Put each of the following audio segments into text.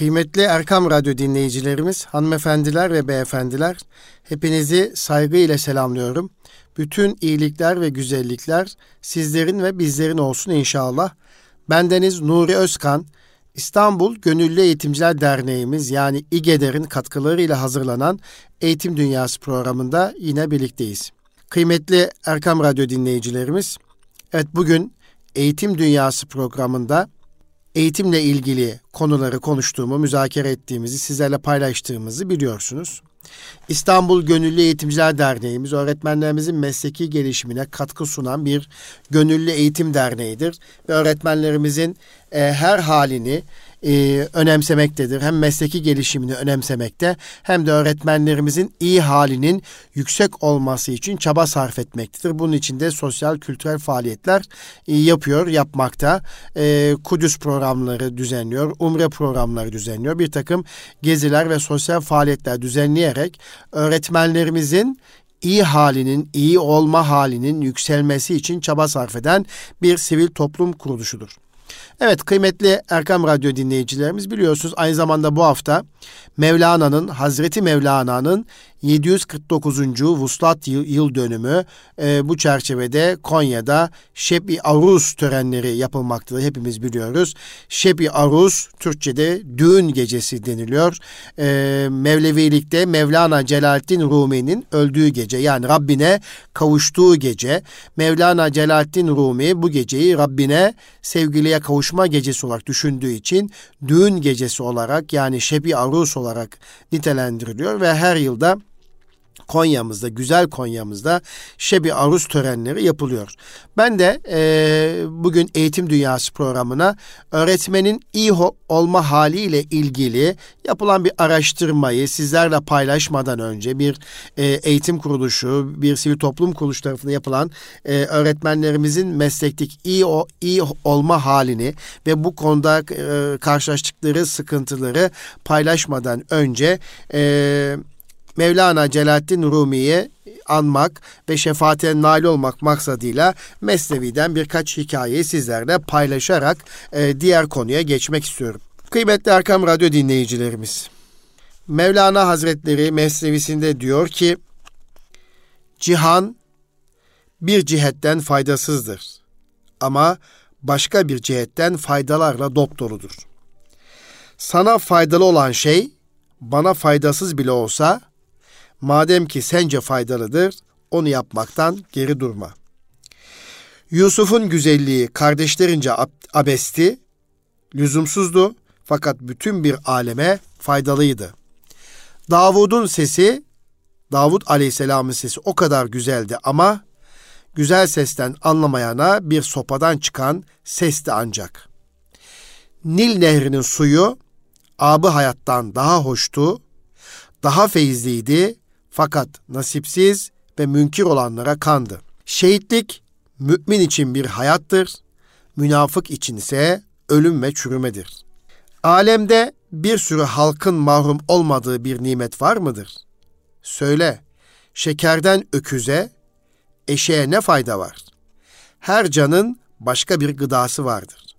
Kıymetli Erkam Radyo dinleyicilerimiz, hanımefendiler ve beyefendiler, hepinizi saygıyla selamlıyorum. Bütün iyilikler ve güzellikler sizlerin ve bizlerin olsun inşallah. Bendeniz Nuri Özkan, İstanbul Gönüllü Eğitimciler Derneğimiz yani İGEDER'in katkılarıyla hazırlanan Eğitim Dünyası programında yine birlikteyiz. Kıymetli Erkam Radyo dinleyicilerimiz, evet bugün Eğitim Dünyası programında eğitimle ilgili konuları konuştuğumu, müzakere ettiğimizi, sizlerle paylaştığımızı biliyorsunuz. İstanbul Gönüllü Eğitimciler Derneğimiz öğretmenlerimizin mesleki gelişimine katkı sunan bir gönüllü eğitim derneğidir ve öğretmenlerimizin e, her halini e, önemsemektedir. Hem mesleki gelişimini önemsemekte hem de öğretmenlerimizin iyi halinin yüksek olması için çaba sarf etmektedir. Bunun için de sosyal kültürel faaliyetler e, yapıyor, yapmakta. E, Kudüs programları düzenliyor, Umre programları düzenliyor. Bir takım geziler ve sosyal faaliyetler düzenleyerek öğretmenlerimizin iyi halinin, iyi olma halinin yükselmesi için çaba sarf eden bir sivil toplum kuruluşudur. Evet kıymetli Erkam Radyo dinleyicilerimiz biliyorsunuz aynı zamanda bu hafta Mevlana'nın, Hazreti Mevlana'nın 749. Vuslat yıl, dönümü e, bu çerçevede Konya'da Şebi Aruz törenleri yapılmaktadır. Hepimiz biliyoruz. Şebi Aruz Türkçe'de düğün gecesi deniliyor. E, Mevlevilikte Mevlana Celaleddin Rumi'nin öldüğü gece yani Rabbine kavuştuğu gece. Mevlana Celaleddin Rumi bu geceyi Rabbine sevgiliye kavuşma gecesi olarak düşündüğü için düğün gecesi olarak yani Şebi Aruz olarak nitelendiriliyor ve her yılda Konya'mızda, güzel Konya'mızda Şebi Aruz törenleri yapılıyor. Ben de e, bugün Eğitim Dünyası programına öğretmenin iyi olma haliyle ilgili yapılan bir araştırmayı sizlerle paylaşmadan önce bir e, eğitim kuruluşu, bir sivil toplum kuruluşu tarafından yapılan e, öğretmenlerimizin meslekteki iyi o iyi olma halini ve bu konuda e, karşılaştıkları sıkıntıları paylaşmadan önce e, Mevlana Celaleddin Rumi'yi anmak ve şefaatine nail olmak maksadıyla Mesnevi'den birkaç hikayeyi sizlerle paylaşarak e, diğer konuya geçmek istiyorum. Kıymetli Erkam Radyo dinleyicilerimiz, Mevlana Hazretleri Mesnevisinde diyor ki, Cihan bir cihetten faydasızdır ama başka bir cihetten faydalarla dop. Sana faydalı olan şey bana faydasız bile olsa Madem ki sence faydalıdır, onu yapmaktan geri durma. Yusuf'un güzelliği kardeşlerince abesti, lüzumsuzdu fakat bütün bir aleme faydalıydı. Davud'un sesi, Davud Aleyhisselam'ın sesi o kadar güzeldi ama güzel sesten anlamayana bir sopadan çıkan sesti ancak. Nil nehrinin suyu abı hayattan daha hoştu, daha feyizliydi fakat nasipsiz ve münkir olanlara kandı. Şehitlik mümin için bir hayattır, münafık için ise ölüm ve çürümedir. Alemde bir sürü halkın mahrum olmadığı bir nimet var mıdır? Söyle, şekerden öküze, eşeğe ne fayda var? Her canın başka bir gıdası vardır.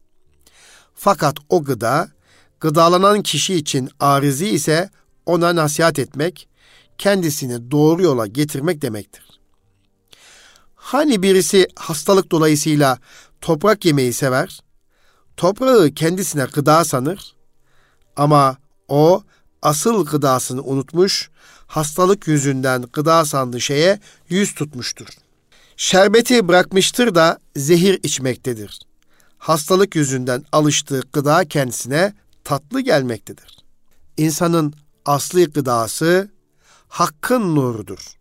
Fakat o gıda, gıdalanan kişi için arizi ise ona nasihat etmek, kendisini doğru yola getirmek demektir. Hani birisi hastalık dolayısıyla toprak yemeyi sever, toprağı kendisine gıda sanır ama o asıl gıdasını unutmuş, hastalık yüzünden gıda sandığı şeye yüz tutmuştur. Şerbeti bırakmıştır da zehir içmektedir. Hastalık yüzünden alıştığı gıda kendisine tatlı gelmektedir. İnsanın asli gıdası hakkın nurudur.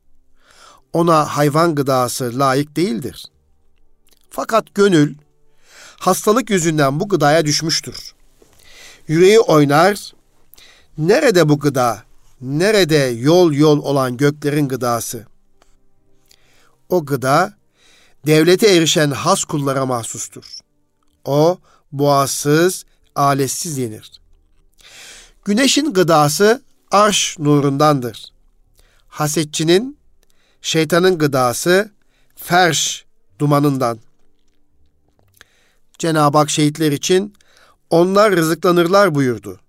Ona hayvan gıdası layık değildir. Fakat gönül hastalık yüzünden bu gıdaya düşmüştür. Yüreği oynar, nerede bu gıda, nerede yol yol olan göklerin gıdası? O gıda devlete erişen has kullara mahsustur. O boğazsız, aletsiz yenir. Güneşin gıdası arş nurundandır hasetçinin, şeytanın gıdası ferş dumanından. Cenab-ı Hak şehitler için onlar rızıklanırlar buyurdu.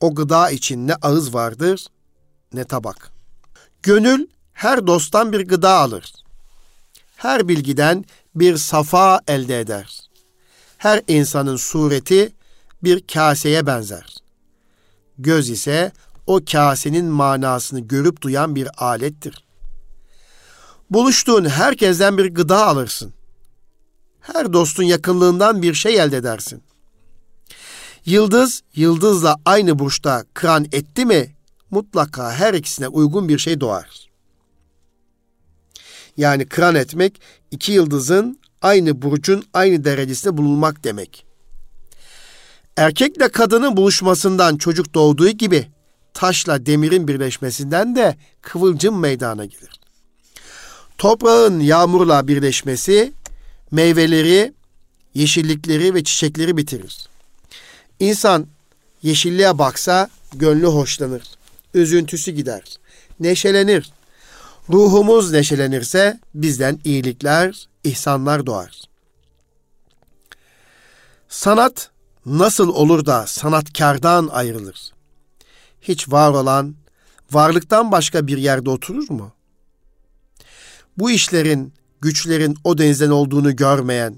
o gıda için ne ağız vardır ne tabak. Gönül her dosttan bir gıda alır. Her bilgiden bir safa elde eder. Her insanın sureti bir kaseye benzer. Göz ise o kasenin manasını görüp duyan bir alettir. Buluştuğun herkesten bir gıda alırsın. Her dostun yakınlığından bir şey elde edersin. Yıldız, yıldızla aynı burçta kıran etti mi mutlaka her ikisine uygun bir şey doğar. Yani kıran etmek iki yıldızın aynı burcun aynı derecesinde bulunmak demek. Erkekle kadının buluşmasından çocuk doğduğu gibi taşla demirin birleşmesinden de kıvılcım meydana gelir. Toprağın yağmurla birleşmesi meyveleri, yeşillikleri ve çiçekleri bitirir. İnsan yeşilliğe baksa gönlü hoşlanır. Üzüntüsü gider. Neşelenir. Ruhumuz neşelenirse bizden iyilikler, ihsanlar doğar. Sanat nasıl olur da sanatkardan ayrılır? Hiç var olan, varlıktan başka bir yerde oturur mu? Bu işlerin, güçlerin o denizden olduğunu görmeyen,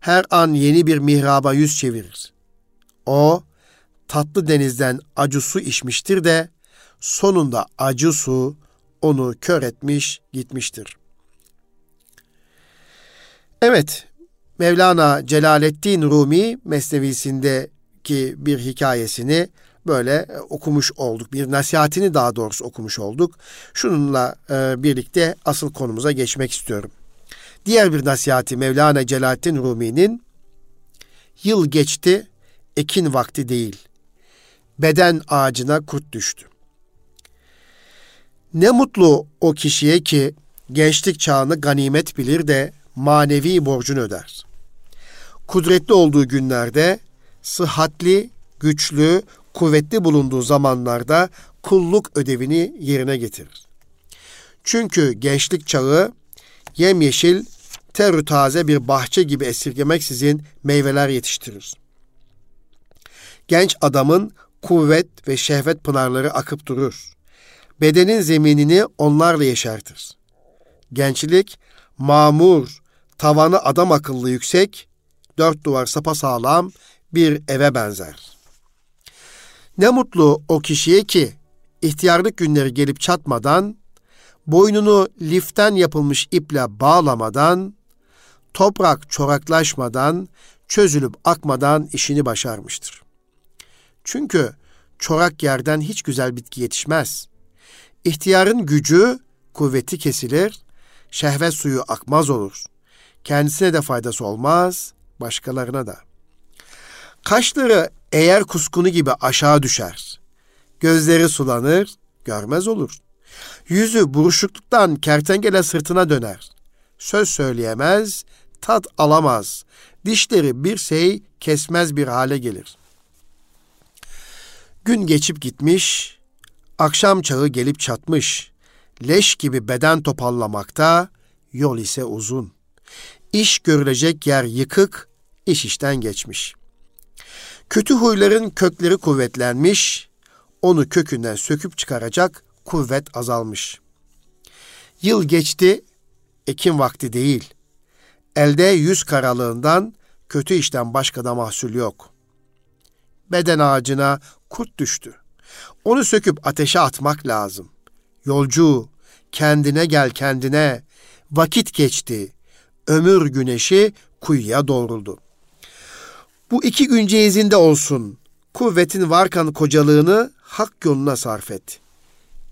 her an yeni bir mihraba yüz çevirir. O, tatlı denizden acı su içmiştir de, sonunda acı su onu kör etmiş gitmiştir. Evet, Mevlana Celaleddin Rumi Mesnevisindeki bir hikayesini böyle okumuş olduk. Bir nasihatini daha doğrusu okumuş olduk. Şununla e, birlikte asıl konumuza geçmek istiyorum. Diğer bir nasihati Mevlana Celaleddin Rumi'nin yıl geçti, ekin vakti değil. Beden ağacına kurt düştü. Ne mutlu o kişiye ki gençlik çağını ganimet bilir de manevi borcunu öder. Kudretli olduğu günlerde sıhhatli, güçlü, kuvvetli bulunduğu zamanlarda kulluk ödevini yerine getirir. Çünkü gençlik çağı yemyeşil, terü taze bir bahçe gibi esirgemeksizin meyveler yetiştirir. Genç adamın kuvvet ve şehvet pınarları akıp durur. Bedenin zeminini onlarla yeşertir. Gençlik, mamur, tavanı adam akıllı yüksek, dört duvar sapasağlam bir eve benzer. Ne mutlu o kişiye ki ihtiyarlık günleri gelip çatmadan, boynunu liften yapılmış iple bağlamadan, toprak çoraklaşmadan, çözülüp akmadan işini başarmıştır. Çünkü çorak yerden hiç güzel bitki yetişmez. İhtiyarın gücü, kuvveti kesilir, şehvet suyu akmaz olur. Kendisine de faydası olmaz, başkalarına da. Kaşları eğer kuskunu gibi aşağı düşer. Gözleri sulanır, görmez olur. Yüzü buruşukluktan kertenkele sırtına döner. Söz söyleyemez, tat alamaz. Dişleri bir şey kesmez bir hale gelir. Gün geçip gitmiş, akşam çağı gelip çatmış. Leş gibi beden topallamakta, yol ise uzun. İş görülecek yer yıkık, iş işten geçmiş. Kötü huyların kökleri kuvvetlenmiş, onu kökünden söküp çıkaracak kuvvet azalmış. Yıl geçti, ekim vakti değil. Elde yüz karalığından kötü işten başka da mahsul yok. Beden ağacına kurt düştü. Onu söküp ateşe atmak lazım. Yolcu, kendine gel kendine. Vakit geçti. Ömür güneşi kuyuya doğruldu. Bu iki gün cehizinde olsun. Kuvvetin varkan kocalığını hak yoluna sarf et.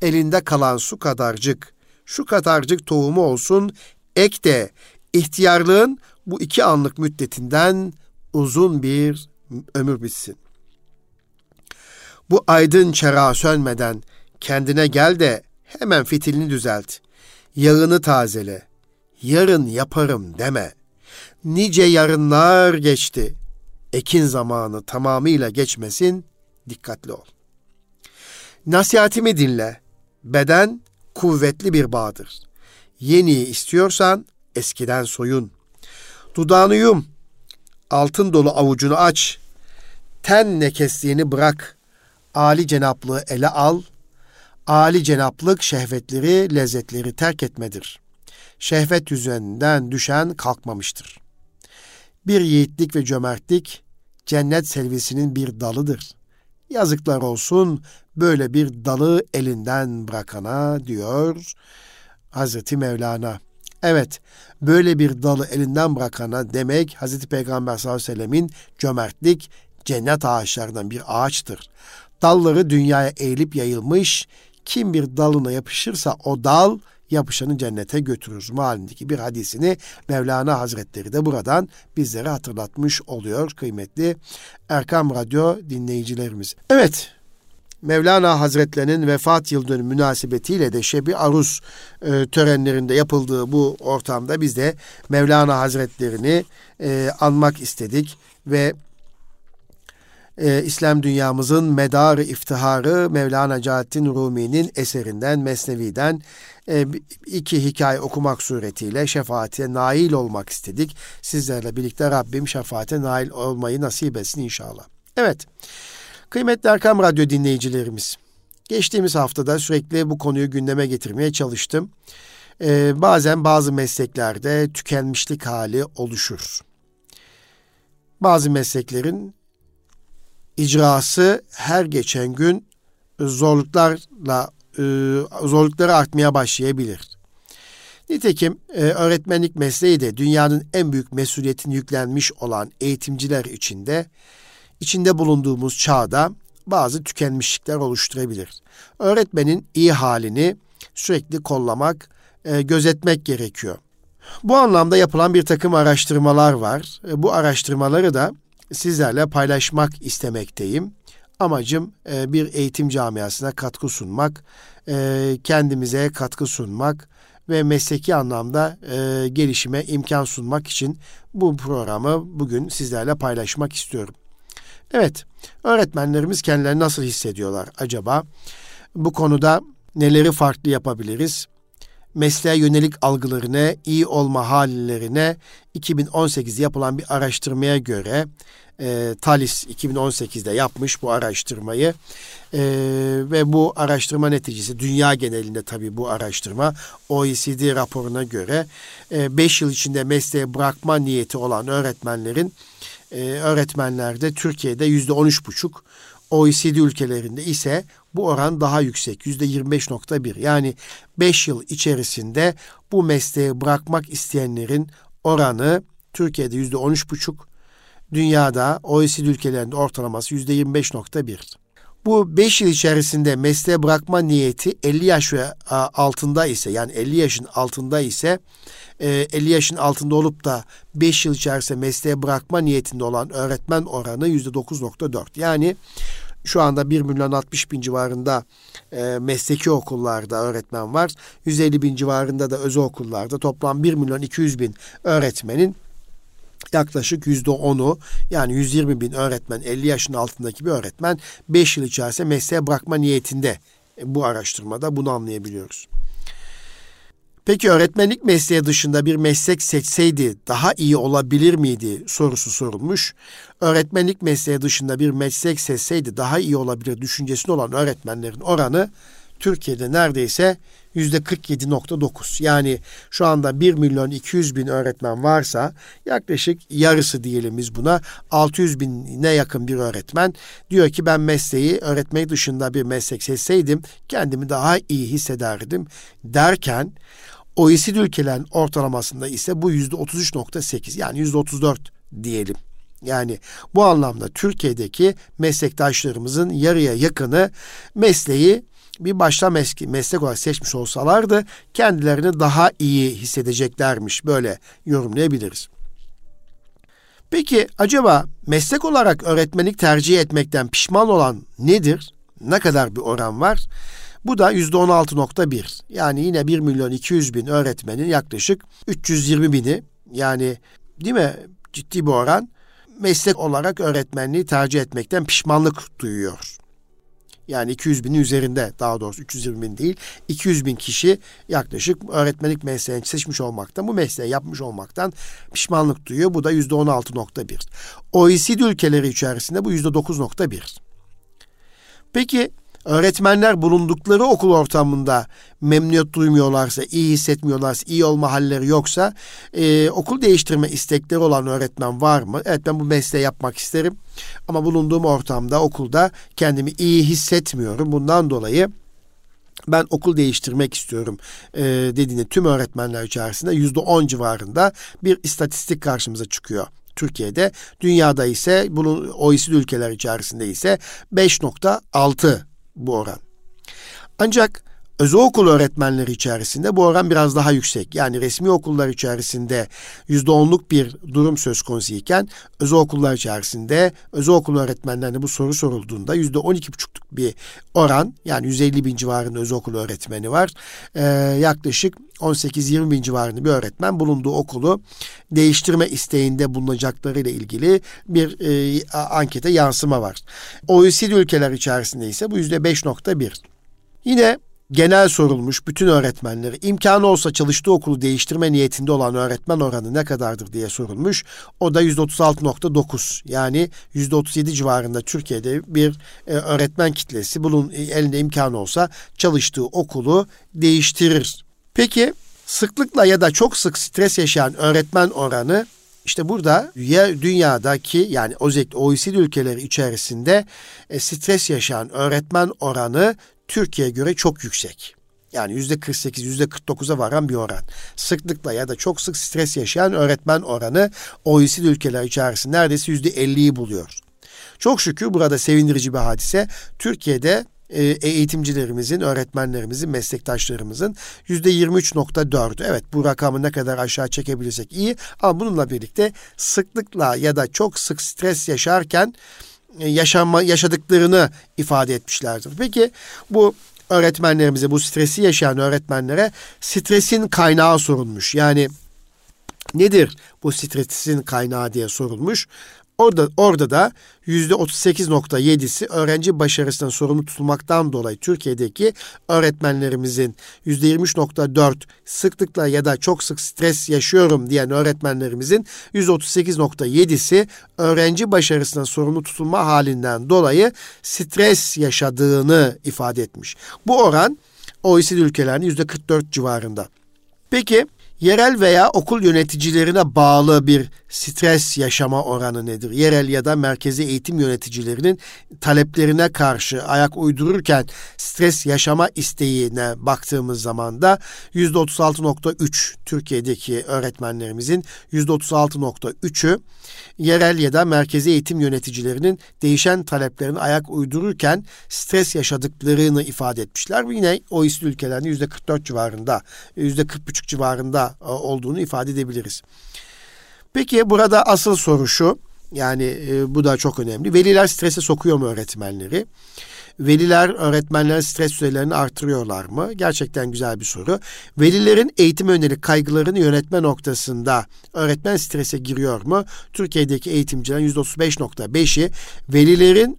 Elinde kalan su kadarcık, şu kadarcık tohumu olsun, ek de ihtiyarlığın bu iki anlık müddetinden uzun bir ömür bitsin. Bu aydın çera sönmeden kendine gel de hemen fitilini düzelt. Yağını tazele. Yarın yaparım deme. Nice yarınlar geçti ekin zamanı tamamıyla geçmesin, dikkatli ol. Nasihatimi dinle. Beden kuvvetli bir bağdır. Yeniyi istiyorsan eskiden soyun. Dudağını yum. Altın dolu avucunu aç. Ten nekesliğini bırak. Ali cenaplığı ele al. Ali cenaplık şehvetleri, lezzetleri terk etmedir. Şehvet yüzünden düşen kalkmamıştır. Bir yiğitlik ve cömertlik cennet servisinin bir dalıdır. Yazıklar olsun böyle bir dalı elinden bırakana diyor Hazreti Mevlana. Evet, böyle bir dalı elinden bırakana demek Hazreti Peygamber sallallahu aleyhi ve sellemin cömertlik cennet ağaçlarından bir ağaçtır. Dalları dünyaya eğilip yayılmış, kim bir dalına yapışırsa o dal yapışanı cennete götürür. Malindeki bir hadisini Mevlana Hazretleri de buradan bizlere hatırlatmış oluyor kıymetli Erkam Radyo dinleyicilerimiz. Evet, Mevlana Hazretlerinin vefat yıl dönümü münasebetiyle de Şebi Aruz e, törenlerinde yapıldığı bu ortamda biz de Mevlana Hazretlerini e, anmak istedik ve e, İslam dünyamızın medarı iftiharı Mevlana Cahattin Rumi'nin eserinden, Mesnevi'den iki hikaye okumak suretiyle şefaate nail olmak istedik. Sizlerle birlikte Rabbim şefaate nail olmayı nasip etsin inşallah. Evet, kıymetli Erkam Radyo dinleyicilerimiz, geçtiğimiz haftada sürekli bu konuyu gündeme getirmeye çalıştım. Ee, bazen bazı mesleklerde tükenmişlik hali oluşur. Bazı mesleklerin icrası her geçen gün zorluklarla e, zorlukları artmaya başlayabilir. Nitekim e, öğretmenlik mesleği de dünyanın en büyük mesuliyetin yüklenmiş olan eğitimciler içinde içinde bulunduğumuz çağda bazı tükenmişlikler oluşturabilir. Öğretmenin iyi halini sürekli kollamak, e, gözetmek gerekiyor. Bu anlamda yapılan bir takım araştırmalar var. Bu araştırmaları da sizlerle paylaşmak istemekteyim. Amacım e, bir eğitim camiasına katkı sunmak, e, kendimize katkı sunmak ve mesleki anlamda e, gelişime imkan sunmak için bu programı bugün sizlerle paylaşmak istiyorum. Evet, öğretmenlerimiz kendilerini nasıl hissediyorlar acaba? Bu konuda neleri farklı yapabiliriz? Mesleğe yönelik algılarına, iyi olma hallerine 2018 yapılan bir araştırmaya göre e, Talis 2018'de yapmış bu araştırmayı. E, ve bu araştırma neticesi dünya genelinde tabii bu araştırma OECD raporuna göre 5 e, yıl içinde mesleği bırakma niyeti olan öğretmenlerin e, öğretmenlerde Türkiye'de yüzde on üç buçuk, OECD ülkelerinde ise bu oran daha yüksek yüzde 25.1 yani 5 yıl içerisinde bu mesleği bırakmak isteyenlerin oranı Türkiye'de yüzde 13.5 dünyada OECD ülkelerinde ortalaması yüzde 25.1. Bu 5 yıl içerisinde mesleğe bırakma niyeti 50 yaş ve altında ise yani 50 yaşın altında ise 50 e, yaşın altında olup da 5 yıl içerisinde mesleğe bırakma niyetinde olan öğretmen oranı %9.4. Yani şu anda 1 milyon 60 bin civarında e, mesleki okullarda öğretmen var. 150 bin civarında da özel okullarda toplam 1 milyon 200 bin öğretmenin yaklaşık yüzde onu yani 120 bin öğretmen 50 yaşın altındaki bir öğretmen 5 yıl içerisinde mesleğe bırakma niyetinde e, bu araştırmada bunu anlayabiliyoruz. Peki öğretmenlik mesleği dışında bir meslek seçseydi daha iyi olabilir miydi sorusu sorulmuş. Öğretmenlik mesleği dışında bir meslek seçseydi daha iyi olabilir düşüncesinde olan öğretmenlerin oranı Türkiye'de neredeyse yüzde 47.9. Yani şu anda 1 milyon 200 bin öğretmen varsa yaklaşık yarısı diyelim biz buna 600 bine yakın bir öğretmen diyor ki ben mesleği öğretmeyi dışında bir meslek seçseydim kendimi daha iyi hissederdim derken OECD ülkelerin ortalamasında ise bu yüzde 33.8 yani yüzde 34 diyelim. Yani bu anlamda Türkiye'deki meslektaşlarımızın yarıya yakını mesleği bir başta meslek, meslek olarak seçmiş olsalardı kendilerini daha iyi hissedeceklermiş. Böyle yorumlayabiliriz. Peki acaba meslek olarak öğretmenlik tercih etmekten pişman olan nedir? Ne kadar bir oran var? Bu da yüzde 16.1. Yani yine 1 milyon 200 bin öğretmenin yaklaşık 320 bini yani değil mi ciddi bir oran meslek olarak öğretmenliği tercih etmekten pişmanlık duyuyor. Yani 200 binin üzerinde daha doğrusu 320 bin değil 200 bin kişi yaklaşık öğretmenlik mesleğini seçmiş olmaktan bu mesleği yapmış olmaktan pişmanlık duyuyor. Bu da yüzde 16.1. OECD ülkeleri içerisinde bu yüzde 9.1. Peki öğretmenler bulundukları okul ortamında memnuniyet duymuyorlarsa, iyi hissetmiyorlarsa, iyi olma halleri yoksa e, okul değiştirme istekleri olan öğretmen var mı? Evet ben bu mesleği yapmak isterim ama bulunduğum ortamda, okulda kendimi iyi hissetmiyorum. Bundan dolayı ben okul değiştirmek istiyorum e, dediğinde tüm öğretmenler içerisinde yüzde on civarında bir istatistik karşımıza çıkıyor. Türkiye'de, dünyada ise bunun OECD ülkeler içerisinde ise 5.6 bu oran. Ancak Özel okul öğretmenleri içerisinde bu oran biraz daha yüksek. Yani resmi okullar içerisinde yüzde onluk bir durum söz konusu iken özel okullar içerisinde özel okul öğretmenlerine bu soru sorulduğunda yüzde on iki buçukluk bir oran yani 150 bin civarında özel okul öğretmeni var. Ee, yaklaşık 18-20 bin civarında bir öğretmen bulunduğu okulu değiştirme isteğinde bulunacaklarıyla ilgili bir e, ankete yansıma var. OECD ülkeler içerisinde ise bu yüzde 5.1. Yine genel sorulmuş bütün öğretmenleri imkanı olsa çalıştığı okulu değiştirme niyetinde olan öğretmen oranı ne kadardır diye sorulmuş. O da %36.9 yani %37 civarında Türkiye'de bir e, öğretmen kitlesi bunun elinde imkanı olsa çalıştığı okulu değiştirir. Peki sıklıkla ya da çok sık stres yaşayan öğretmen oranı işte burada dünyadaki yani özellikle OECD ülkeleri içerisinde e, stres yaşayan öğretmen oranı Türkiye'ye göre çok yüksek. Yani yüzde 48, yüzde 49'a varan bir oran. Sıklıkla ya da çok sık stres yaşayan öğretmen oranı OECD ülkeler içerisinde neredeyse yüzde 50'yi buluyor. Çok şükür burada sevindirici bir hadise. Türkiye'de e, eğitimcilerimizin, öğretmenlerimizin, meslektaşlarımızın yüzde 23.4'ü. Evet bu rakamı ne kadar aşağı çekebilirsek iyi ama bununla birlikte sıklıkla ya da çok sık stres yaşarken yaşanma, yaşadıklarını ifade etmişlerdir. Peki bu öğretmenlerimize, bu stresi yaşayan öğretmenlere stresin kaynağı sorulmuş. Yani nedir bu stresin kaynağı diye sorulmuş. Orada, orada da yüzde 38.7'si öğrenci başarısından sorumlu tutulmaktan dolayı Türkiye'deki öğretmenlerimizin yüzde 23.4 sıklıkla ya da çok sık stres yaşıyorum diyen öğretmenlerimizin yüzde 38.7'si öğrenci başarısından sorumlu tutulma halinden dolayı stres yaşadığını ifade etmiş. Bu oran OECD ülkelerinin yüzde 44 civarında. Peki Yerel veya okul yöneticilerine bağlı bir stres yaşama oranı nedir? Yerel ya da merkezi eğitim yöneticilerinin taleplerine karşı ayak uydururken stres yaşama isteğine baktığımız zaman da %36.3 Türkiye'deki öğretmenlerimizin %36.3'ü yerel ya da merkezi eğitim yöneticilerinin değişen taleplerine ayak uydururken stres yaşadıklarını ifade etmişler. Yine OECD ülkelerinde %44 civarında, %40,5 civarında e, olduğunu ifade edebiliriz. Peki burada asıl soru şu, yani e, bu da çok önemli. Veliler strese sokuyor mu öğretmenleri? Veliler öğretmenlerin stres sürelerini artırıyorlar mı? Gerçekten güzel bir soru. Velilerin eğitim yönelik kaygılarını yönetme noktasında öğretmen strese giriyor mu? Türkiye'deki eğitimcilerin %35.5'i velilerin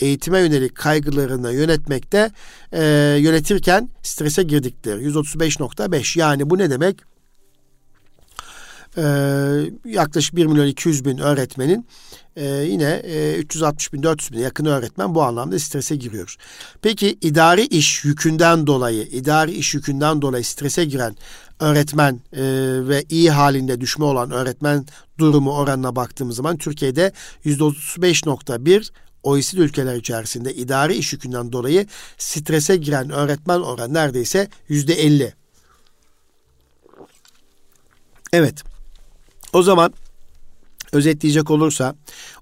eğitime yönelik kaygılarını yönetmekte e, yönetirken strese girdikleri %35.5 yani bu ne demek? E, yaklaşık 1 milyon 200 bin öğretmenin e, yine e, 360 bin 400 bin yakın öğretmen bu anlamda strese giriyor. Peki idari iş yükünden dolayı, idari iş yükünden dolayı strese giren öğretmen e, ve iyi halinde düşme olan öğretmen durumu oranına baktığımız zaman Türkiye'de %35.1 OECD ülkeler içerisinde idari iş yükünden dolayı strese giren öğretmen oranı neredeyse %50. Evet. O zaman özetleyecek olursa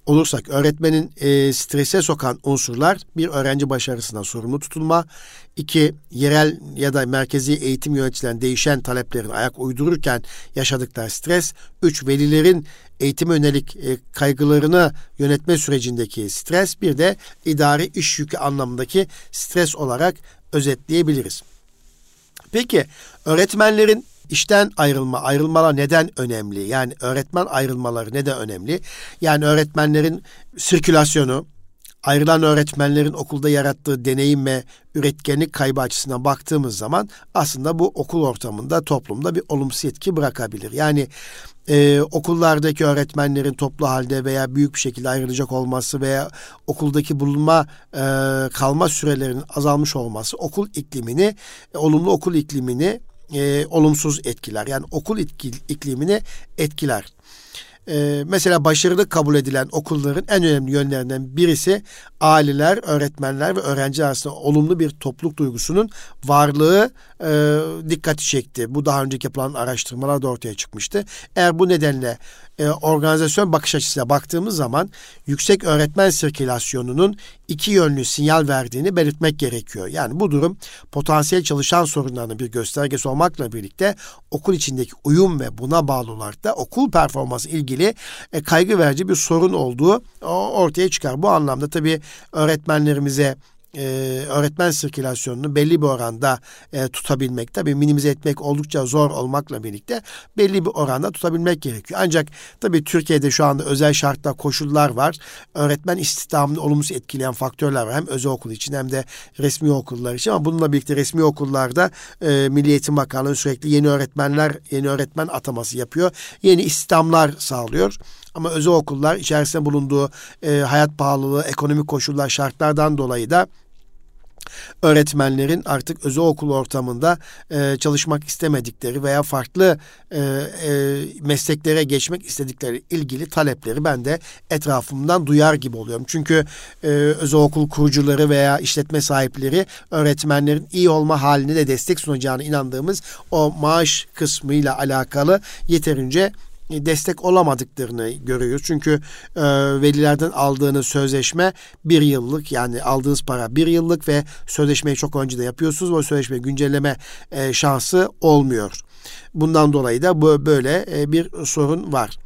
olursak öğretmenin e, strese sokan unsurlar bir öğrenci başarısından sorumlu tutulma, iki yerel ya da merkezi eğitim yöneticilerin değişen taleplerin ayak uydururken yaşadıkları stres, üç velilerin eğitim yönelik e, kaygılarını yönetme sürecindeki stres, bir de idari iş yükü anlamındaki stres olarak özetleyebiliriz. Peki öğretmenlerin işten ayrılma, ayrılmalar neden önemli? Yani öğretmen ayrılmaları neden önemli? Yani öğretmenlerin sirkülasyonu, ayrılan öğretmenlerin okulda yarattığı deneyim ve üretkenlik kaybı açısından baktığımız zaman aslında bu okul ortamında toplumda bir olumsuz etki bırakabilir. Yani e, okullardaki öğretmenlerin toplu halde veya büyük bir şekilde ayrılacak olması veya okuldaki bulunma e, kalma sürelerinin azalmış olması okul iklimini, e, olumlu okul iklimini e, olumsuz etkiler. Yani okul iklimini etkiler. Ee, mesela başarılı kabul edilen okulların en önemli yönlerinden birisi aileler, öğretmenler ve öğrenci arasında olumlu bir topluluk duygusunun varlığı e, dikkati çekti. Bu daha önceki yapılan araştırmalarda ortaya çıkmıştı. Eğer bu nedenle e, organizasyon bakış açısıyla baktığımız zaman yüksek öğretmen sirkülasyonunun iki yönlü sinyal verdiğini belirtmek gerekiyor. Yani bu durum potansiyel çalışan sorunlarının bir göstergesi olmakla birlikte okul içindeki uyum ve buna bağlı olarak da okul performansı ilgili e, kaygı verici bir sorun olduğu ortaya çıkar. Bu anlamda tabii öğretmenlerimize e, öğretmen sirkülasyonunu belli bir oranda e, tutabilmek tabii minimize etmek oldukça zor olmakla birlikte belli bir oranda tutabilmek gerekiyor. Ancak tabii Türkiye'de şu anda özel şartlar, koşullar var. Öğretmen istihdamını olumsuz etkileyen faktörler var. Hem özel okul için hem de resmi okullar için ama bununla birlikte resmi okullarda e, Milli Eğitim Bakanlığı sürekli yeni öğretmenler, yeni öğretmen ataması yapıyor. Yeni istihdamlar sağlıyor. Ama özel okullar içerisinde bulunduğu e, hayat pahalılığı, ekonomik koşullar, şartlardan dolayı da öğretmenlerin artık özel okul ortamında e, çalışmak istemedikleri veya farklı e, e, mesleklere geçmek istedikleri ilgili talepleri ben de etrafımdan duyar gibi oluyorum. Çünkü e, özel okul kurucuları veya işletme sahipleri öğretmenlerin iyi olma haline de destek sunacağını inandığımız o maaş kısmıyla alakalı yeterince destek olamadıklarını görüyoruz. Çünkü e, velilerden aldığınız sözleşme bir yıllık yani aldığınız para bir yıllık ve sözleşmeyi çok önce de yapıyorsunuz. O sözleşmeyi güncelleme e, şansı olmuyor. Bundan dolayı da bu böyle e, bir sorun var.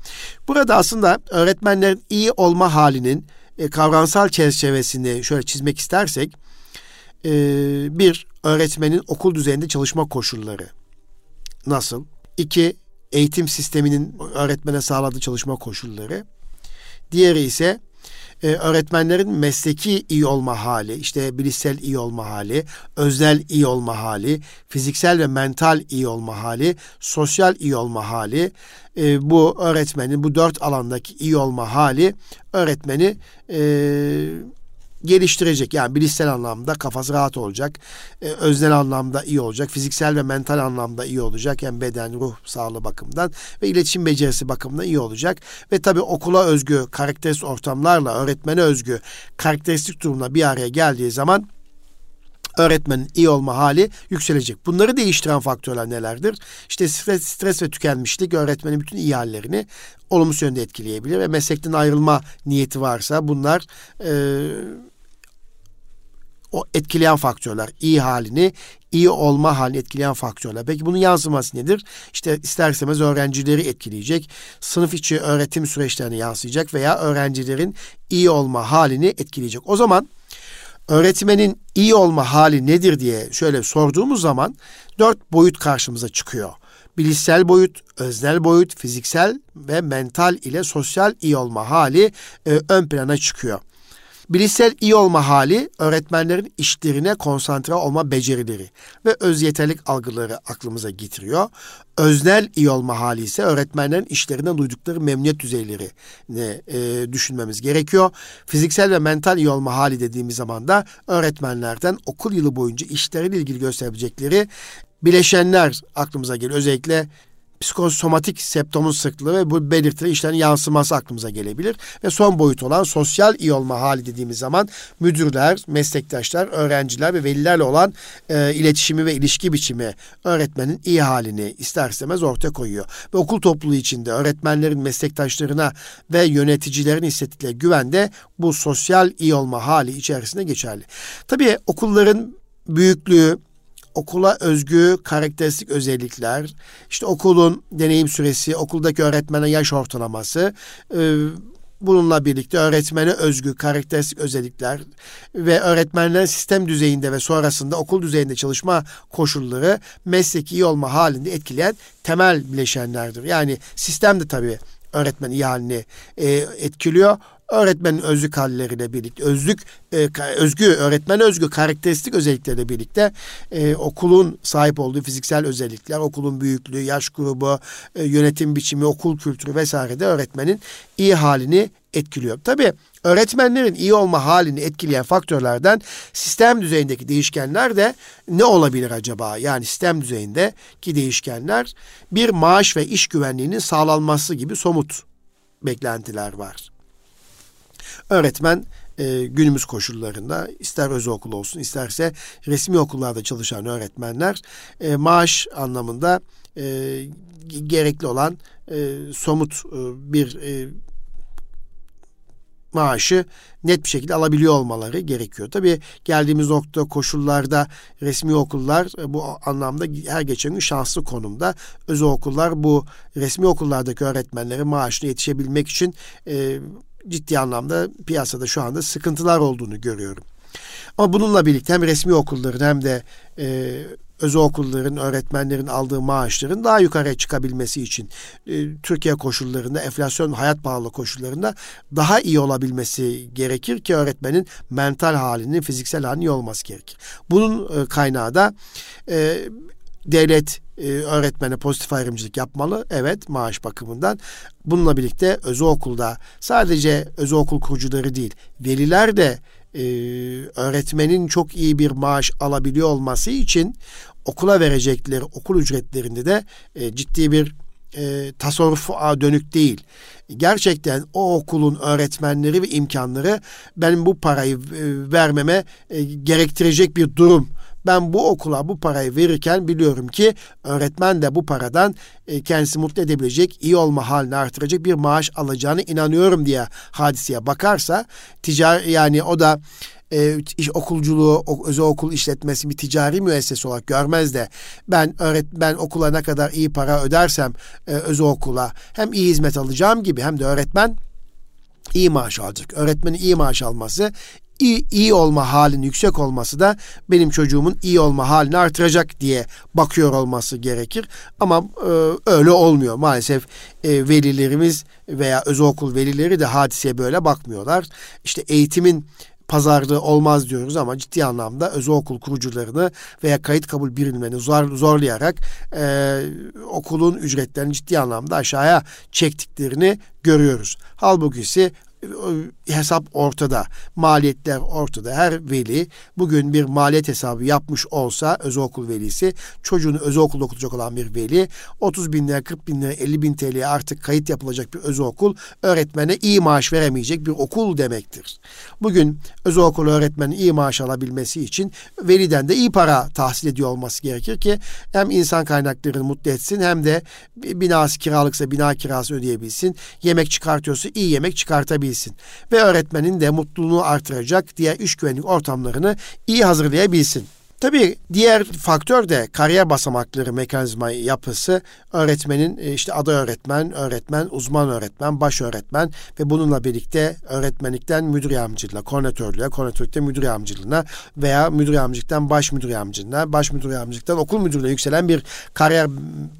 Burada aslında öğretmenlerin iyi olma halinin e, kavramsal çerçevesini şöyle çizmek istersek e, bir öğretmenin okul düzeyinde çalışma koşulları nasıl? İki eğitim sisteminin öğretmene sağladığı çalışma koşulları. Diğeri ise e, öğretmenlerin mesleki iyi olma hali, işte bilişsel iyi olma hali, öznel iyi olma hali, fiziksel ve mental iyi olma hali, sosyal iyi olma hali, e, bu öğretmenin bu dört alandaki iyi olma hali öğretmeni e, geliştirecek. Yani bilişsel anlamda kafası rahat olacak. E, öznel anlamda iyi olacak. Fiziksel ve mental anlamda iyi olacak. Yani beden, ruh sağlığı bakımından ve iletişim becerisi bakımından iyi olacak. Ve tabii okula özgü karakteristik ortamlarla öğretmene özgü karakteristik durumla bir araya geldiği zaman öğretmenin iyi olma hali yükselecek. Bunları değiştiren faktörler nelerdir? İşte stres, stres ve tükenmişlik öğretmenin bütün iyi hallerini olumsuz yönde etkileyebilir ve meslekten ayrılma niyeti varsa bunlar e, o etkileyen faktörler, iyi halini, iyi olma halini etkileyen faktörler. Peki bunun yansıması nedir? İşte isterseniz öğrencileri etkileyecek, sınıf içi öğretim süreçlerine yansıyacak veya öğrencilerin iyi olma halini etkileyecek. O zaman öğretmenin iyi olma hali nedir diye şöyle sorduğumuz zaman dört boyut karşımıza çıkıyor. Bilişsel boyut, öznel boyut, fiziksel ve mental ile sosyal iyi olma hali e, ön plana çıkıyor. Bilişsel iyi olma hali öğretmenlerin işlerine konsantre olma becerileri ve öz yeterlik algıları aklımıza getiriyor. Öznel iyi olma hali ise öğretmenlerin işlerinden duydukları memnuniyet düzeyleri ne e, düşünmemiz gerekiyor. Fiziksel ve mental iyi olma hali dediğimiz zaman da öğretmenlerden okul yılı boyunca işleriyle ilgili gösterebilecekleri bileşenler aklımıza geliyor. Özellikle psikosomatik septomun sıklığı ve bu belirtileri işlerin yansıması aklımıza gelebilir. Ve son boyut olan sosyal iyi olma hali dediğimiz zaman müdürler, meslektaşlar, öğrenciler ve velilerle olan e, iletişimi ve ilişki biçimi öğretmenin iyi halini ister istemez ortaya koyuyor. Ve okul topluluğu içinde öğretmenlerin meslektaşlarına ve yöneticilerin hissettikleri güven de bu sosyal iyi olma hali içerisinde geçerli. Tabii okulların büyüklüğü, okula özgü karakteristik özellikler, işte okulun deneyim süresi, okuldaki öğretmene yaş ortalaması, e, bununla birlikte öğretmene özgü karakteristik özellikler ve öğretmenlerin sistem düzeyinde ve sonrasında okul düzeyinde çalışma koşulları mesleki iyi olma halinde etkileyen temel bileşenlerdir. Yani sistem de tabii öğretmen iyi halini e, etkiliyor öğretmenin özlük halleriyle birlikte, özlük, e, özgü, öğretmen özgü karakteristik özellikleriyle birlikte e, okulun sahip olduğu fiziksel özellikler, okulun büyüklüğü, yaş grubu, e, yönetim biçimi, okul kültürü vesaire de öğretmenin iyi halini etkiliyor. Tabii öğretmenlerin iyi olma halini etkileyen faktörlerden sistem düzeyindeki değişkenler de ne olabilir acaba? Yani sistem düzeyindeki değişkenler bir maaş ve iş güvenliğinin sağlanması gibi somut beklentiler var. Öğretmen e, günümüz koşullarında ister özel okul olsun isterse resmi okullarda çalışan öğretmenler e, maaş anlamında e, gerekli olan e, somut e, bir e, maaşı net bir şekilde alabiliyor olmaları gerekiyor. Tabii geldiğimiz nokta koşullarda resmi okullar e, bu anlamda her geçen gün şanslı konumda. Özel okullar bu resmi okullardaki öğretmenlerin maaşına yetişebilmek için e, ciddi anlamda piyasada şu anda sıkıntılar olduğunu görüyorum. Ama bununla birlikte hem resmi okulların hem de e, özel okulların, öğretmenlerin aldığı maaşların daha yukarıya çıkabilmesi için e, Türkiye koşullarında, enflasyon, hayat pahalı koşullarında daha iyi olabilmesi gerekir ki öğretmenin mental halinin, fiziksel halinin iyi olması gerekir. Bunun e, kaynağı da e, devlet e, öğretmene pozitif ayrımcılık yapmalı. Evet maaş bakımından. Bununla birlikte özel okulda sadece özel okul kurucuları değil, veliler de e, öğretmenin çok iyi bir maaş alabiliyor olması için okula verecekleri okul ücretlerinde de e, ciddi bir e, tasarrufa dönük değil. Gerçekten o okulun öğretmenleri ve imkanları benim bu parayı e, vermeme e, gerektirecek bir durum. Ben bu okula bu parayı verirken biliyorum ki öğretmen de bu paradan e, kendisi mutlu edebilecek, iyi olma halini artıracak bir maaş alacağını inanıyorum diye hadiseye bakarsa ticari yani o da e, iş okulculuğu, özel okul işletmesi bir ticari müessese olarak görmez de ben öğret ben okula ne kadar iyi para ödersem e, özel okula hem iyi hizmet alacağım gibi hem de öğretmen iyi maaş alacak. Öğretmenin iyi maaş alması iyi, iyi olma halinin yüksek olması da benim çocuğumun iyi olma halini artıracak diye bakıyor olması gerekir. Ama e, öyle olmuyor. Maalesef e, velilerimiz veya özel velileri de hadiseye böyle bakmıyorlar. İşte eğitimin pazarlığı olmaz diyoruz ama ciddi anlamda özel okul kurucularını veya kayıt kabul birimlerini zor, zorlayarak e, okulun ücretlerini ciddi anlamda aşağıya çektiklerini görüyoruz. Halbuki ise hesap ortada. Maliyetler ortada. Her veli bugün bir maliyet hesabı yapmış olsa özel okul velisi çocuğunu özel okulda okutacak olan bir veli 30 bin lira 40 bin lira 50 bin TL'ye artık kayıt yapılacak bir özel okul öğretmene iyi maaş veremeyecek bir okul demektir. Bugün özel okul öğretmenin iyi maaş alabilmesi için veliden de iyi para tahsil ediyor olması gerekir ki hem insan kaynaklarını mutlu etsin hem de binası kiralıksa bina kirası ödeyebilsin. Yemek çıkartıyorsa iyi yemek çıkartabilsin değilsin. Ve öğretmenin de mutluluğunu artıracak diğer iş güvenlik ortamlarını iyi hazırlayabilsin. Tabii diğer faktör de kariyer basamakları mekanizma yapısı öğretmenin e, işte aday öğretmen, öğretmen, uzman öğretmen, baş öğretmen ve bununla birlikte öğretmenlikten müdür yardımcılığına, koordinatörlüğe, koordinatörlükten müdür yardımcılığına veya müdür yardımcılıktan baş müdür yardımcılığına, baş müdür yardımcılıktan okul müdürlüğüne yükselen bir kariyer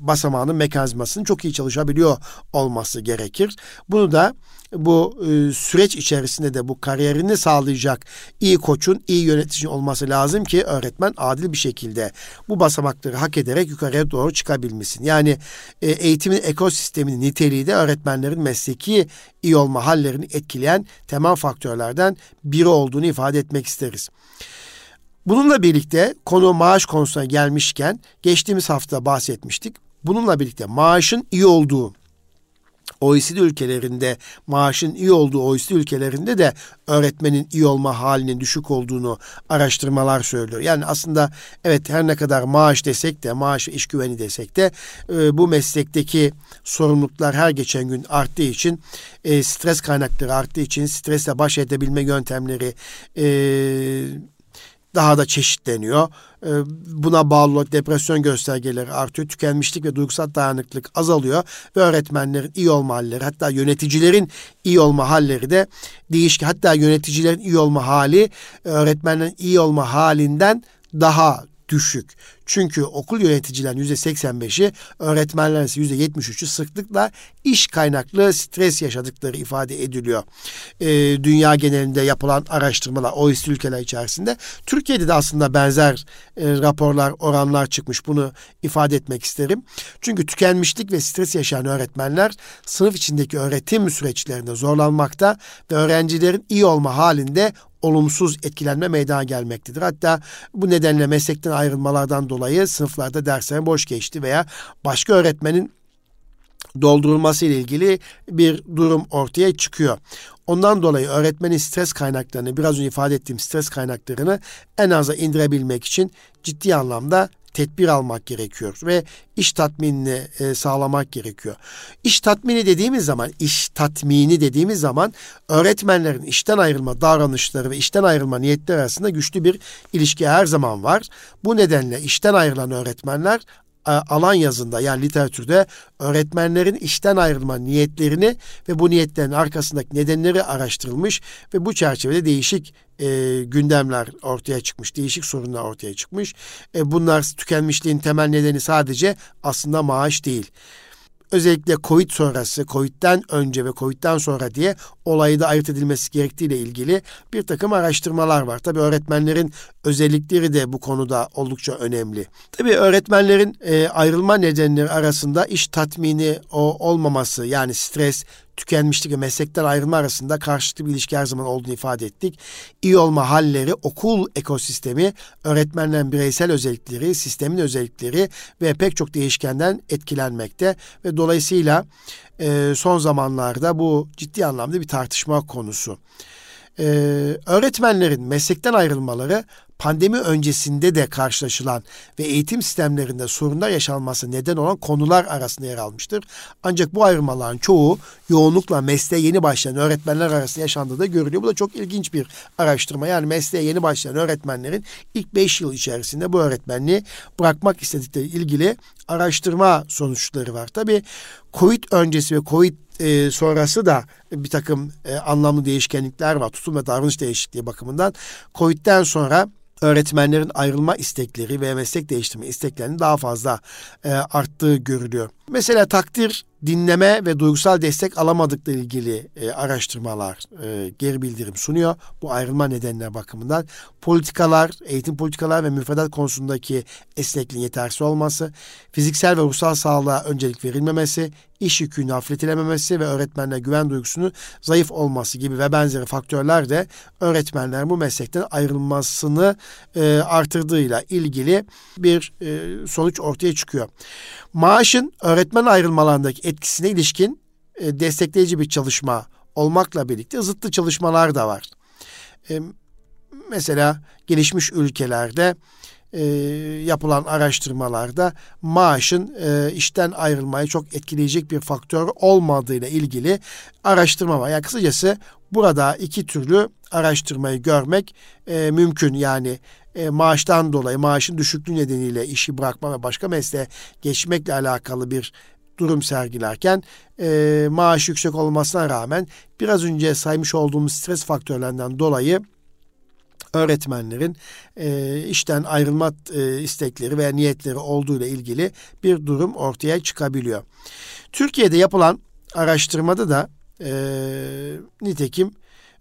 basamağının mekanizmasının çok iyi çalışabiliyor olması gerekir. Bunu da bu e, süreç içerisinde de bu kariyerini sağlayacak iyi koçun, iyi yönetici olması lazım ki öğretmen adil bir şekilde bu basamakları hak ederek yukarıya doğru çıkabilmesin. Yani e, eğitimin ekosisteminin niteliği de öğretmenlerin mesleki iyi olma hallerini etkileyen temel faktörlerden biri olduğunu ifade etmek isteriz. Bununla birlikte konu maaş konusuna gelmişken geçtiğimiz hafta bahsetmiştik. Bununla birlikte maaşın iyi olduğu OECD ülkelerinde maaşın iyi olduğu OECD ülkelerinde de öğretmenin iyi olma halinin düşük olduğunu araştırmalar söylüyor. Yani aslında evet her ne kadar maaş desek de maaş iş güveni desek de e, bu meslekteki sorumluluklar her geçen gün arttığı için e, stres kaynakları arttığı için stresle baş edebilme yöntemleri e, daha da çeşitleniyor. Ee, buna bağlı olarak depresyon göstergeleri artıyor. Tükenmişlik ve duygusal dayanıklılık azalıyor. Ve öğretmenlerin iyi olma halleri hatta yöneticilerin iyi olma halleri de değişken. Hatta yöneticilerin iyi olma hali öğretmenlerin iyi olma halinden daha düşük. Çünkü okul yöneticilerin %85'i, öğretmenlerin ise %73'ü sıklıkla iş kaynaklı stres yaşadıkları ifade ediliyor. Ee, dünya genelinde yapılan araştırmalar OECD ülkeler içerisinde. Türkiye'de de aslında benzer e, raporlar, oranlar çıkmış. Bunu ifade etmek isterim. Çünkü tükenmişlik ve stres yaşayan öğretmenler sınıf içindeki öğretim süreçlerinde zorlanmakta ve öğrencilerin iyi olma halinde olumsuz etkilenme meydana gelmektedir. Hatta bu nedenle meslekten ayrılmalardan dolayı sınıflarda dersler boş geçti veya başka öğretmenin doldurulması ile ilgili bir durum ortaya çıkıyor. Ondan dolayı öğretmenin stres kaynaklarını biraz önce ifade ettiğim stres kaynaklarını en aza indirebilmek için ciddi anlamda tedbir almak gerekiyor ve iş tatminini e, sağlamak gerekiyor. İş tatmini dediğimiz zaman, iş tatmini dediğimiz zaman öğretmenlerin işten ayrılma davranışları ve işten ayrılma niyetleri arasında güçlü bir ilişki her zaman var. Bu nedenle işten ayrılan öğretmenler alan yazında yani literatürde öğretmenlerin işten ayrılma niyetlerini ve bu niyetlerin arkasındaki nedenleri araştırılmış ve bu çerçevede değişik e, gündemler ortaya çıkmış, değişik sorunlar ortaya çıkmış. E, bunlar tükenmişliğin temel nedeni sadece aslında maaş değil özellikle Covid sonrası, Covid'den önce ve Covid'den sonra diye olayı da ayırt edilmesi gerektiğiyle ilgili bir takım araştırmalar var. Tabii öğretmenlerin özellikleri de bu konuda oldukça önemli. Tabii öğretmenlerin e, ayrılma nedenleri arasında iş tatmini o olmaması yani stres, tükenmişlik ve meslekten ayrılma arasında karşılıklı bir ilişki her zaman olduğunu ifade ettik. İyi olma halleri, okul ekosistemi, öğretmenlerin bireysel özellikleri, sistemin özellikleri ve pek çok değişkenden etkilenmekte ve dolayısıyla e, son zamanlarda bu ciddi anlamda bir tartışma konusu. Ee, öğretmenlerin meslekten ayrılmaları pandemi öncesinde de karşılaşılan ve eğitim sistemlerinde sorunlar yaşanması neden olan konular arasında yer almıştır. Ancak bu ayrılmaların çoğu yoğunlukla mesleğe yeni başlayan öğretmenler arasında yaşandığı da görülüyor. Bu da çok ilginç bir araştırma. Yani mesleğe yeni başlayan öğretmenlerin ilk 5 yıl içerisinde bu öğretmenliği bırakmak istedikleri ilgili araştırma sonuçları var. Tabii Covid öncesi ve Covid e, sonrası da bir takım e, anlamlı değişkenlikler var. Tutum ve davranış değişikliği bakımından. Covid'den sonra öğretmenlerin ayrılma istekleri ve meslek değiştirme isteklerinin daha fazla e, arttığı görülüyor. Mesela takdir dinleme ve duygusal destek alamadıkları ilgili e, araştırmalar, e, geri bildirim sunuyor. Bu ayrılma nedenler bakımından politikalar, eğitim politikalar ve müfredat konusundaki esnekliğin yetersiz olması, fiziksel ve ruhsal sağlığa öncelik verilmemesi, iş yükünün hafifletilememesi ve öğretmenler güven duygusunun zayıf olması gibi ve benzeri faktörler de öğretmenler bu meslekten ayrılmasını e, artırdığıyla ilgili bir e, sonuç ortaya çıkıyor. Maaşın öğretmen ayrılmalarındaki etkisine ilişkin e, destekleyici bir çalışma olmakla birlikte zıttı çalışmalar da var. E, mesela gelişmiş ülkelerde e, yapılan araştırmalarda maaşın e, işten ayrılmayı çok etkileyecek bir faktör olmadığıyla ilgili araştırma var. Yani kısacası burada iki türlü araştırmayı görmek e, mümkün. Yani e, maaştan dolayı maaşın düşüklüğü nedeniyle işi bırakma ve başka mesleğe geçmekle alakalı bir durum sergilerken e, maaş yüksek olmasına rağmen biraz önce saymış olduğumuz stres faktörlerinden dolayı öğretmenlerin e, işten ayrılma e, istekleri veya niyetleri olduğu ile ilgili bir durum ortaya çıkabiliyor. Türkiye'de yapılan araştırmada da e, nitekim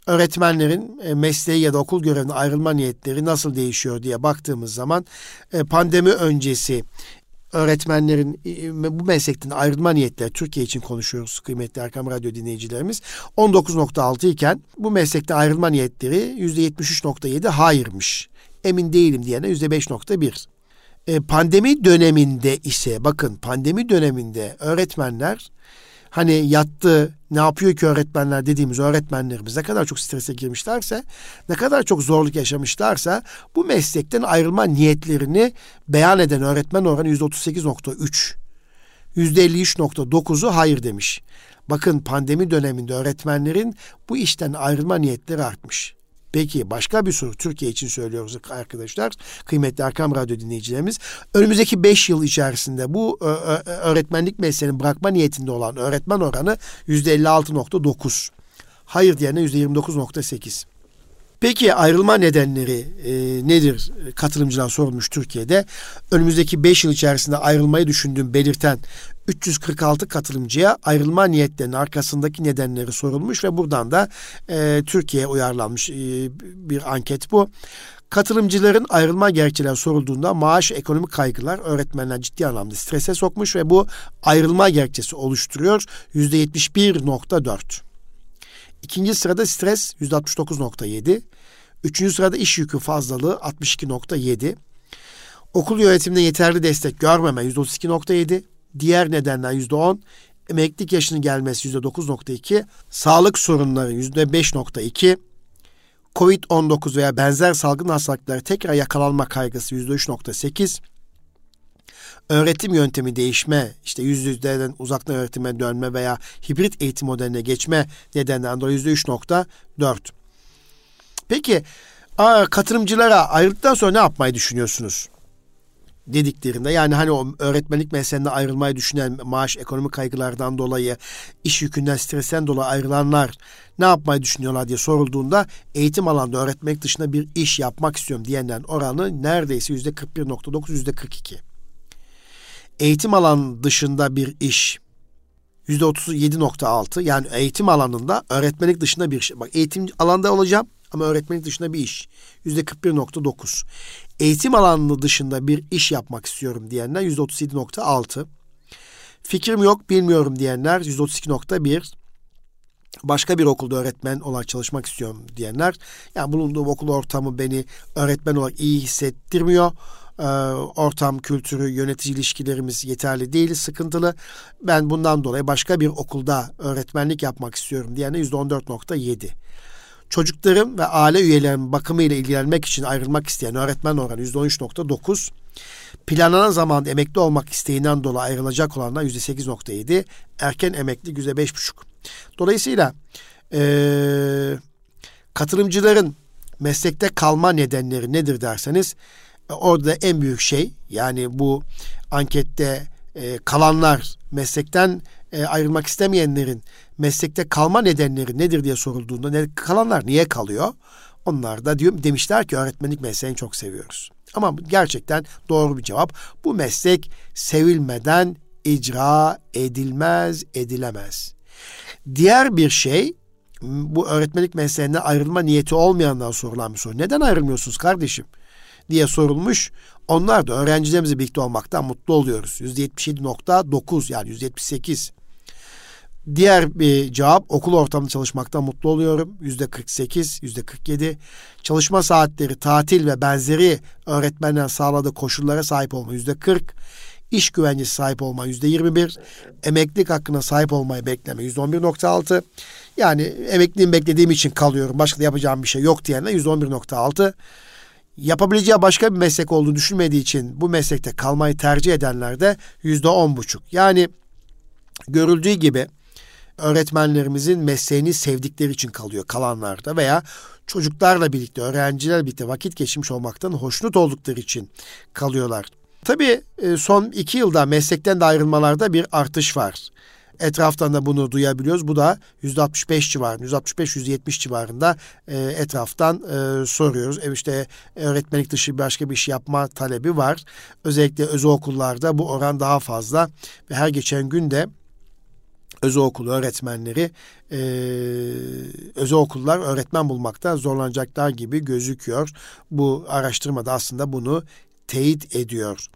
öğretmenlerin e, mesleği ya da okul görevine ayrılma niyetleri nasıl değişiyor diye baktığımız zaman e, pandemi öncesi öğretmenlerin bu meslekten ayrılma niyetleri Türkiye için konuşuyoruz kıymetli Erkam Radyo dinleyicilerimiz 19.6 iken bu meslekten ayrılma niyetleri %73.7 hayırmış. Emin değilim diyene %5.1. E, pandemi döneminde ise bakın pandemi döneminde öğretmenler hani yattı ne yapıyor ki öğretmenler dediğimiz öğretmenlerimiz ne kadar çok strese girmişlerse, ne kadar çok zorluk yaşamışlarsa bu meslekten ayrılma niyetlerini beyan eden öğretmen oranı %38.3. %53.9'u hayır demiş. Bakın pandemi döneminde öğretmenlerin bu işten ayrılma niyetleri artmış. Peki başka bir soru Türkiye için söylüyoruz arkadaşlar. Kıymetli Erkam Radyo dinleyicilerimiz. Önümüzdeki 5 yıl içerisinde bu öğretmenlik mesleğini bırakma niyetinde olan öğretmen oranı %56.9. Hayır diyene %29.8. Peki ayrılma nedenleri e, nedir? Katılımcılar sorulmuş Türkiye'de. Önümüzdeki 5 yıl içerisinde ayrılmayı düşündüğüm belirten 346 katılımcıya ayrılma niyetlerinin arkasındaki nedenleri sorulmuş ve buradan da e, Türkiye'ye uyarlanmış e, bir anket bu. Katılımcıların ayrılma gerekçeleri sorulduğunda maaş, ekonomik kaygılar öğretmenler ciddi anlamda strese sokmuş ve bu ayrılma gerekçesi oluşturuyor %71.4. İkinci sırada stres %69.7. Üçüncü sırada iş yükü fazlalığı 62.7. Okul yönetiminde yeterli destek görmeme %32.7. Diğer nedenler %10. Emeklilik yaşının gelmesi %9.2. Sağlık sorunları %5.2. Covid-19 veya benzer salgın hastalıkları tekrar yakalanma kaygısı %3.8. Öğretim yöntemi değişme, işte yüz yüzden uzaktan öğretime dönme veya hibrit eğitim modeline geçme nedeninden dolayı %3.4. Peki katılımcılara ayrıldıktan sonra ne yapmayı düşünüyorsunuz? Dediklerinde yani hani o öğretmenlik mesleğinde ayrılmayı düşünen maaş ekonomik kaygılardan dolayı iş yükünden stresten dolayı ayrılanlar ne yapmayı düşünüyorlar diye sorulduğunda eğitim alanda öğretmek dışında bir iş yapmak istiyorum diyenlerin oranı neredeyse yüzde 41.9 yüzde 42. Eğitim alan dışında bir iş yüzde 37.6 yani eğitim alanında öğretmenlik dışında bir şey. Bak eğitim alanda olacağım ama öğretmenlik dışında bir iş. Yüzde 41.9. Eğitim alanı dışında bir iş yapmak istiyorum diyenler yüzde 37.6. Fikrim yok bilmiyorum diyenler yüzde 32.1. Başka bir okulda öğretmen olarak çalışmak istiyorum diyenler. Yani bulunduğum okul ortamı beni öğretmen olarak iyi hissettirmiyor ee, ortam, kültürü, yönetici ilişkilerimiz yeterli değil, sıkıntılı. Ben bundan dolayı başka bir okulda öğretmenlik yapmak istiyorum diyene %14.7 çocuklarım ve aile üyelerimin bakımıyla ilgilenmek için ayrılmak isteyen öğretmen oranı %13.9. Planlanan zamanda emekli olmak isteğinden dolayı ayrılacak olanlar %8.7. Erken emekli %5.5. Dolayısıyla ee, katılımcıların meslekte kalma nedenleri nedir derseniz orada en büyük şey yani bu ankette e, kalanlar meslekten e, ayrılmak istemeyenlerin meslekte kalma nedenleri nedir diye sorulduğunda ne, kalanlar niye kalıyor? Onlar da diyor demişler ki öğretmenlik mesleğini çok seviyoruz. Ama gerçekten doğru bir cevap. Bu meslek sevilmeden icra edilmez, edilemez. Diğer bir şey bu öğretmenlik mesleğine ayrılma niyeti olmayandan sorulan bir soru. Neden ayrılmıyorsunuz kardeşim? diye sorulmuş. Onlar da öğrencilerimizle birlikte olmaktan mutlu oluyoruz. %77.9 yani %78. Diğer bir cevap okul ortamında çalışmaktan mutlu oluyorum. Yüzde 48, yüzde 47. Çalışma saatleri, tatil ve benzeri öğretmenler sağladığı koşullara sahip olma yüzde 40. İş güvencesi sahip olma yüzde 21. Emeklilik hakkına sahip olmayı bekleme yüzde 11.6. Yani emekliliğimi beklediğim için kalıyorum. Başka da yapacağım bir şey yok diyenler yüzde 11.6 yapabileceği başka bir meslek olduğunu düşünmediği için bu meslekte kalmayı tercih edenler de yüzde on buçuk. Yani görüldüğü gibi öğretmenlerimizin mesleğini sevdikleri için kalıyor kalanlarda veya çocuklarla birlikte, öğrencilerle birlikte vakit geçirmiş olmaktan hoşnut oldukları için kalıyorlar. Tabii e, son iki yılda meslekten de ayrılmalarda bir artış var. Etraftan da bunu duyabiliyoruz. Bu da %65 civarında, %65-%70 civarında e, etraftan e, soruyoruz. E öğretmenlik dışı başka bir iş yapma talebi var. Özellikle özel okullarda bu oran daha fazla ve her geçen gün de özel okul öğretmenleri e, özel okullar öğretmen bulmakta zorlanacaklar gibi gözüküyor. Bu araştırmada aslında bunu teyit ediyor.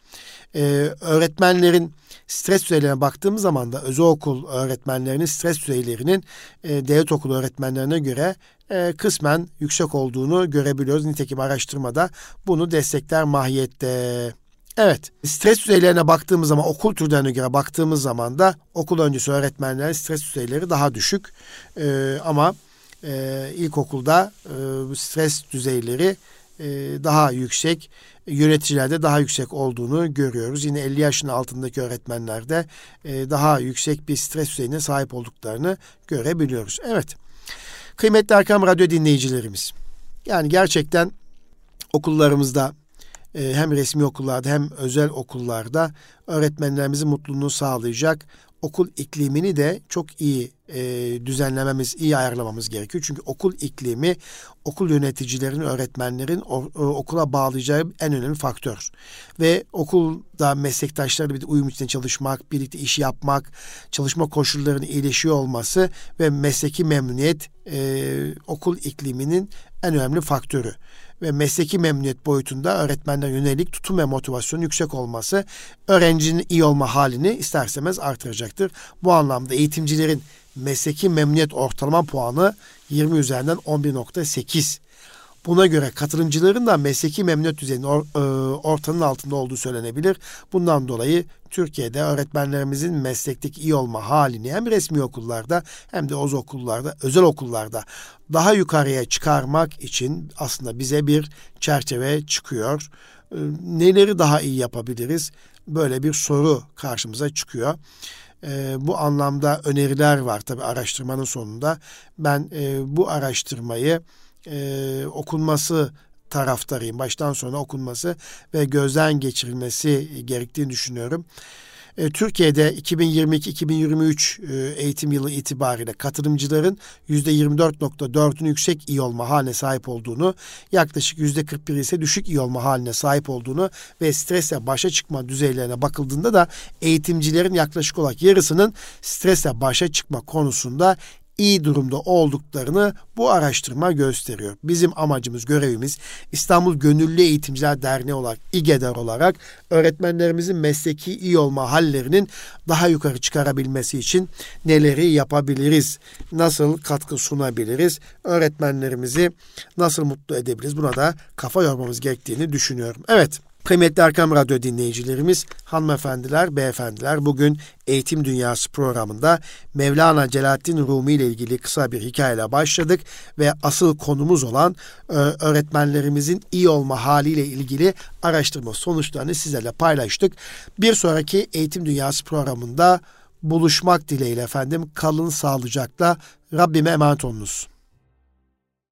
Ee, öğretmenlerin stres düzeylerine baktığımız zaman da özel okul öğretmenlerinin stres düzeylerinin e, devlet okulu öğretmenlerine göre e, kısmen yüksek olduğunu görebiliyoruz. Nitekim araştırmada bunu destekler mahiyette. Evet, stres düzeylerine baktığımız zaman okul türlerine göre baktığımız zaman da okul öncesi öğretmenlerin stres düzeyleri daha düşük. Ee, ama e, ilkokulda e, stres düzeyleri e, daha yüksek, yöneticilerde daha yüksek olduğunu görüyoruz. Yine 50 yaşın altındaki öğretmenlerde e, daha yüksek bir stres düzeyine sahip olduklarını görebiliyoruz. Evet, kıymetli Erkam Radyo dinleyicilerimiz, yani gerçekten okullarımızda e, hem resmi okullarda hem özel okullarda öğretmenlerimizin mutluluğunu sağlayacak okul iklimini de çok iyi e, düzenlememiz, iyi ayarlamamız gerekiyor. Çünkü okul iklimi okul yöneticilerin, öğretmenlerin o, o, okula bağlayacağı en önemli faktör. Ve okulda meslektaşlarla bir uyum içinde çalışmak, birlikte iş yapmak, çalışma koşullarının iyileşiyor olması ve mesleki memnuniyet e, okul ikliminin en önemli faktörü ve mesleki memnuniyet boyutunda öğretmenler yönelik tutum ve motivasyonun yüksek olması öğrencinin iyi olma halini isterseniz artıracaktır. Bu anlamda eğitimcilerin mesleki memnuniyet ortalama puanı 20 üzerinden 11.8. Buna göre katılımcıların da mesleki memnuniyet düzeyinin or, e, ortanın altında olduğu söylenebilir. Bundan dolayı Türkiye'de öğretmenlerimizin meslekteki iyi olma halini hem resmi okullarda hem de oz okullarda, özel okullarda daha yukarıya çıkarmak için aslında bize bir çerçeve çıkıyor. E, neleri daha iyi yapabiliriz? Böyle bir soru karşımıza çıkıyor. E, bu anlamda öneriler var tabi araştırmanın sonunda. Ben e, bu araştırmayı e, okunması taraftarıyım. Baştan sona okunması ve gözden geçirilmesi gerektiğini düşünüyorum. E, Türkiye'de 2022-2023 e, eğitim yılı itibariyle katılımcıların %24.4'ün yüksek iyi olma haline sahip olduğunu, yaklaşık %41 ise düşük iyi olma haline sahip olduğunu ve stresle başa çıkma düzeylerine bakıldığında da eğitimcilerin yaklaşık olarak yarısının stresle başa çıkma konusunda iyi durumda olduklarını bu araştırma gösteriyor. Bizim amacımız, görevimiz İstanbul Gönüllü Eğitimciler Derneği olarak, İGEDER olarak öğretmenlerimizin mesleki iyi olma hallerinin daha yukarı çıkarabilmesi için neleri yapabiliriz? Nasıl katkı sunabiliriz? Öğretmenlerimizi nasıl mutlu edebiliriz? Buna da kafa yormamız gerektiğini düşünüyorum. Evet. Kıymetli Erkam Radyo dinleyicilerimiz, hanımefendiler, beyefendiler bugün Eğitim Dünyası programında Mevlana Celaleddin Rumi ile ilgili kısa bir hikayeyle başladık ve asıl konumuz olan e, öğretmenlerimizin iyi olma haliyle ilgili araştırma sonuçlarını sizlerle paylaştık. Bir sonraki Eğitim Dünyası programında buluşmak dileğiyle efendim kalın sağlıcakla Rabbime emanet olunuz.